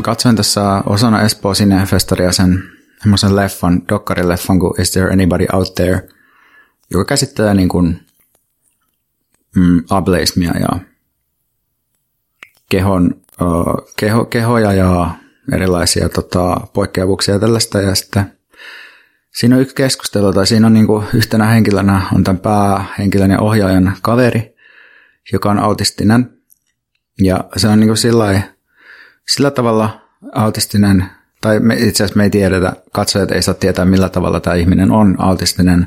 Katsoin tässä osana Espoo Cinefestaria sen semmoisen leffan, dokkarileffan kuin Is There Anybody Out There, joka käsittelee niin kuin, mm, ableismia ja kehon, uh, keho, kehoja ja erilaisia tota, poikkeavuuksia ja tällaista. Ja sitten siinä on yksi keskustelu, tai siinä on niin kuin yhtenä henkilönä on tämän päähenkilön ja ohjaajan kaveri, joka on autistinen. Ja se on niin kuin sillä, sillä tavalla autistinen, tai me, itse asiassa me ei tiedetä, katsojat ei saa tietää millä tavalla tämä ihminen on autistinen.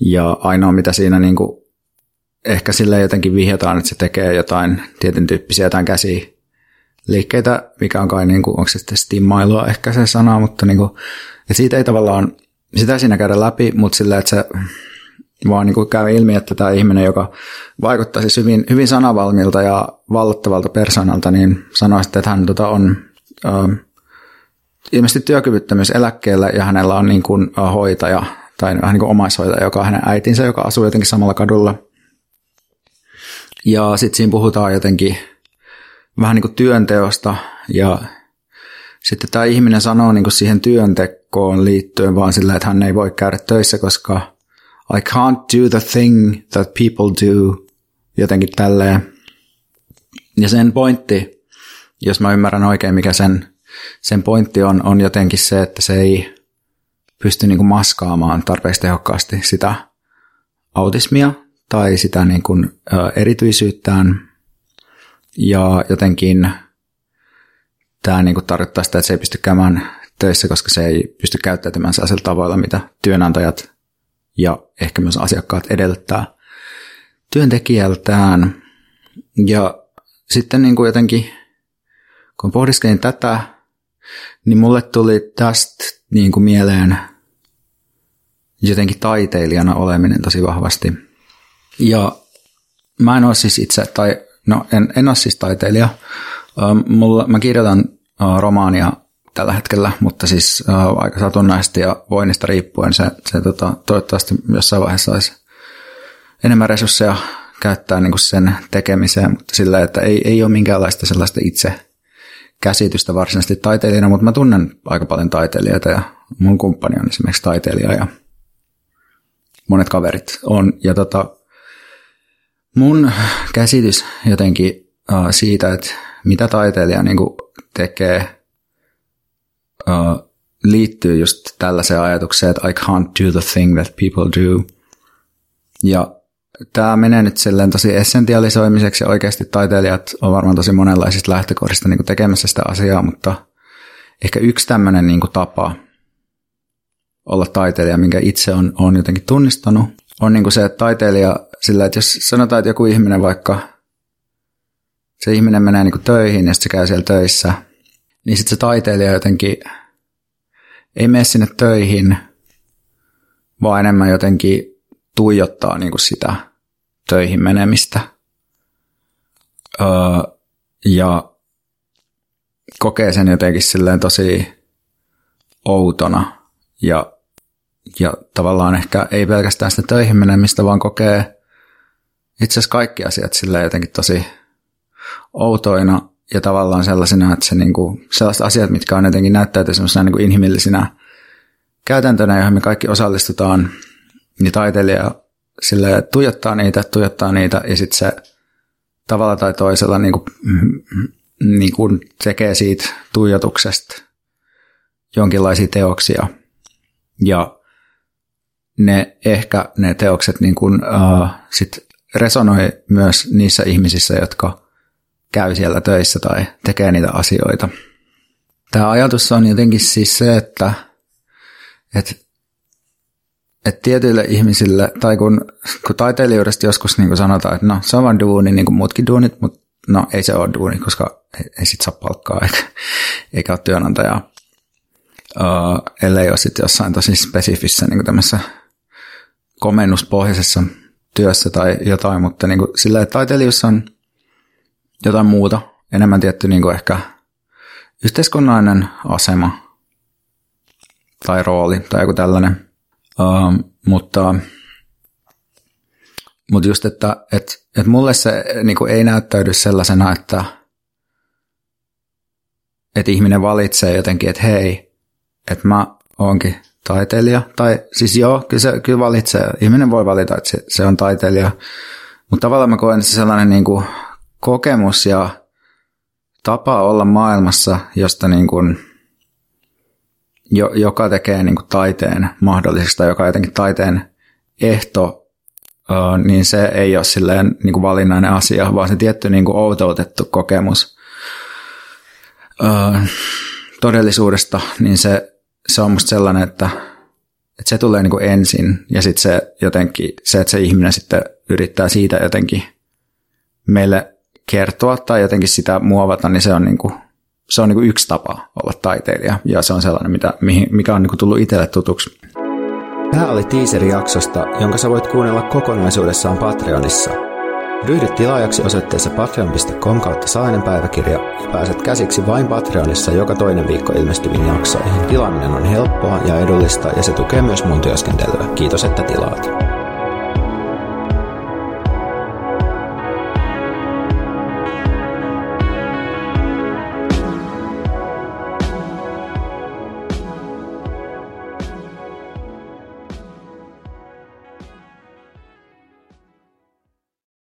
Ja ainoa mitä siinä niin kuin ehkä sille jotenkin vihjataan, että se tekee jotain tietyn tyyppisiä jotain käsiä liikkeitä, mikä on kai, niin kuin, onko se sitten stimmailua ehkä se sana, mutta niin kuin, siitä ei tavallaan, sitä siinä käydä läpi, mutta sillä, että se vaan niin kuin käy ilmi, että tämä ihminen, joka vaikuttaa siis hyvin, hyvin sanavalmilta ja vallottavalta persoonalta, niin sanoi sitten, että hän tota, on äh, ilmeisesti työkyvyttömyyseläkkeellä ja hänellä on niin kuin, äh, hoitaja tai vähän niin kuin omaishoitaja, joka on hänen äitinsä, joka asuu jotenkin samalla kadulla. Ja sitten siinä puhutaan jotenkin vähän niin kuin työnteosta ja sitten tämä ihminen sanoo niin kuin siihen työntekoon liittyen vaan sillä, että hän ei voi käydä töissä, koska I can't do the thing that people do, jotenkin tälleen. Ja sen pointti, jos mä ymmärrän oikein, mikä sen, sen pointti on, on jotenkin se, että se ei pysty niin kuin maskaamaan tarpeeksi tehokkaasti sitä autismia tai sitä niin kuin, ä, erityisyyttään. Ja jotenkin tämä niin kuin tarkoittaa sitä, että se ei pysty käymään töissä, koska se ei pysty käyttäytymään sellaisella tavalla, mitä työnantajat ja ehkä myös asiakkaat edellyttää työntekijältään. Ja sitten niin kuin jotenkin, kun pohdiskelin tätä, niin mulle tuli tästä niin kuin mieleen jotenkin taiteilijana oleminen tosi vahvasti. Ja mä en ole siis itse, tai no en, en ole siis taiteilija. Mulla, mä kirjoitan romaania tällä hetkellä, mutta siis äh, aika satunnaisesti ja voinnista riippuen se, se tota, toivottavasti jossain vaiheessa saisi enemmän resursseja käyttää niin kuin sen tekemiseen, mutta sillä, että ei, ei ole minkäänlaista sellaista itse käsitystä varsinaisesti taiteilijana, mutta mä tunnen aika paljon taiteilijoita ja mun kumppani on esimerkiksi taiteilija ja monet kaverit on. Ja tota, mun käsitys jotenkin uh, siitä, että mitä taiteilija niin kuin tekee liittyy just tällaiseen ajatukseen, että I can't do the thing that people do. Ja tämä menee nyt silleen tosi essentialisoimiseksi oikeasti taiteilijat on varmaan tosi monenlaisista lähtökohdista niin tekemässä sitä asiaa, mutta ehkä yksi tämmöinen niin tapa olla taiteilija, minkä itse on, on jotenkin tunnistanut, on niin se, että taiteilija sillä, että jos sanotaan, että joku ihminen vaikka, se ihminen menee niin töihin ja sitten se käy siellä töissä – niin sitten se taiteilija jotenkin ei mene sinne töihin, vaan enemmän jotenkin tuijottaa niin kuin sitä töihin menemistä. Öö, ja kokee sen jotenkin silleen tosi outona ja, ja tavallaan ehkä ei pelkästään sitä töihin menemistä, vaan kokee itse asiassa kaikki asiat silleen jotenkin tosi outoina ja tavallaan sellaisena, että se niinku, sellaiset asiat, mitkä on jotenkin näyttäytyy sellaisena niinku inhimillisinä käytäntönä, johon me kaikki osallistutaan, niin taiteilija sille tuijottaa niitä, tuijottaa niitä ja sitten se tavalla tai toisella niinku, niinku tekee siitä tuijotuksesta jonkinlaisia teoksia. Ja ne ehkä ne teokset niin kuin, uh, sit resonoi myös niissä ihmisissä, jotka käy siellä töissä tai tekee niitä asioita. Tämä ajatus on jotenkin siis se, että, että, että tietyille ihmisille, tai kun, kun taiteilijuudesta joskus niin kuin sanotaan, että no se on vain duuni, niin kuin muutkin duunit, mutta no ei se ole duuni, koska ei, ei sit saa palkkaa eikä, eikä ole työnantajaa. Uh, ellei ole sitten jossain tosi spesifissä niin tämmöisessä komennuspohjaisessa työssä tai jotain, mutta niin kuin sillä, taiteilijuus on jotain muuta, enemmän tietty niin kuin ehkä yhteiskunnallinen asema tai rooli tai joku tällainen. Uh, mutta, mutta just, että et, et mulle se niin kuin ei näyttäydy sellaisena, että että ihminen valitsee jotenkin, että hei, että mä oonkin taiteilija. Tai siis joo, kyllä, se, kyllä valitsee. Ihminen voi valita, että se, se on taiteilija. Mutta tavallaan mä koen, että se sellainen niin kuin kokemus ja tapa olla maailmassa, josta niin kuin, jo, joka tekee niin kuin taiteen mahdollisesta, joka on jotenkin taiteen ehto, niin se ei ole silleen niin kuin valinnainen asia, vaan se tietty niin kuin outoutettu kokemus todellisuudesta, niin se, se on musta sellainen, että, että se tulee niin kuin ensin ja sitten se jotenkin, se, että se ihminen sitten yrittää siitä jotenkin meille kertoa tai jotenkin sitä muovata, niin se on, niin kuin, se on niin kuin yksi tapa olla taiteilija ja se on sellainen, mitä, mikä on niin kuin tullut itselle tutuksi. Tämä oli teaseri jaksosta, jonka sä voit kuunnella kokonaisuudessaan Patreonissa. Ryhdy tilaajaksi osoitteessa patreon.com kautta saainen päiväkirja ja pääset käsiksi vain Patreonissa joka toinen viikko ilmestyviin jaksoihin. Tilaaminen on helppoa ja edullista ja se tukee myös mun työskentelyä. Kiitos, että tilaat.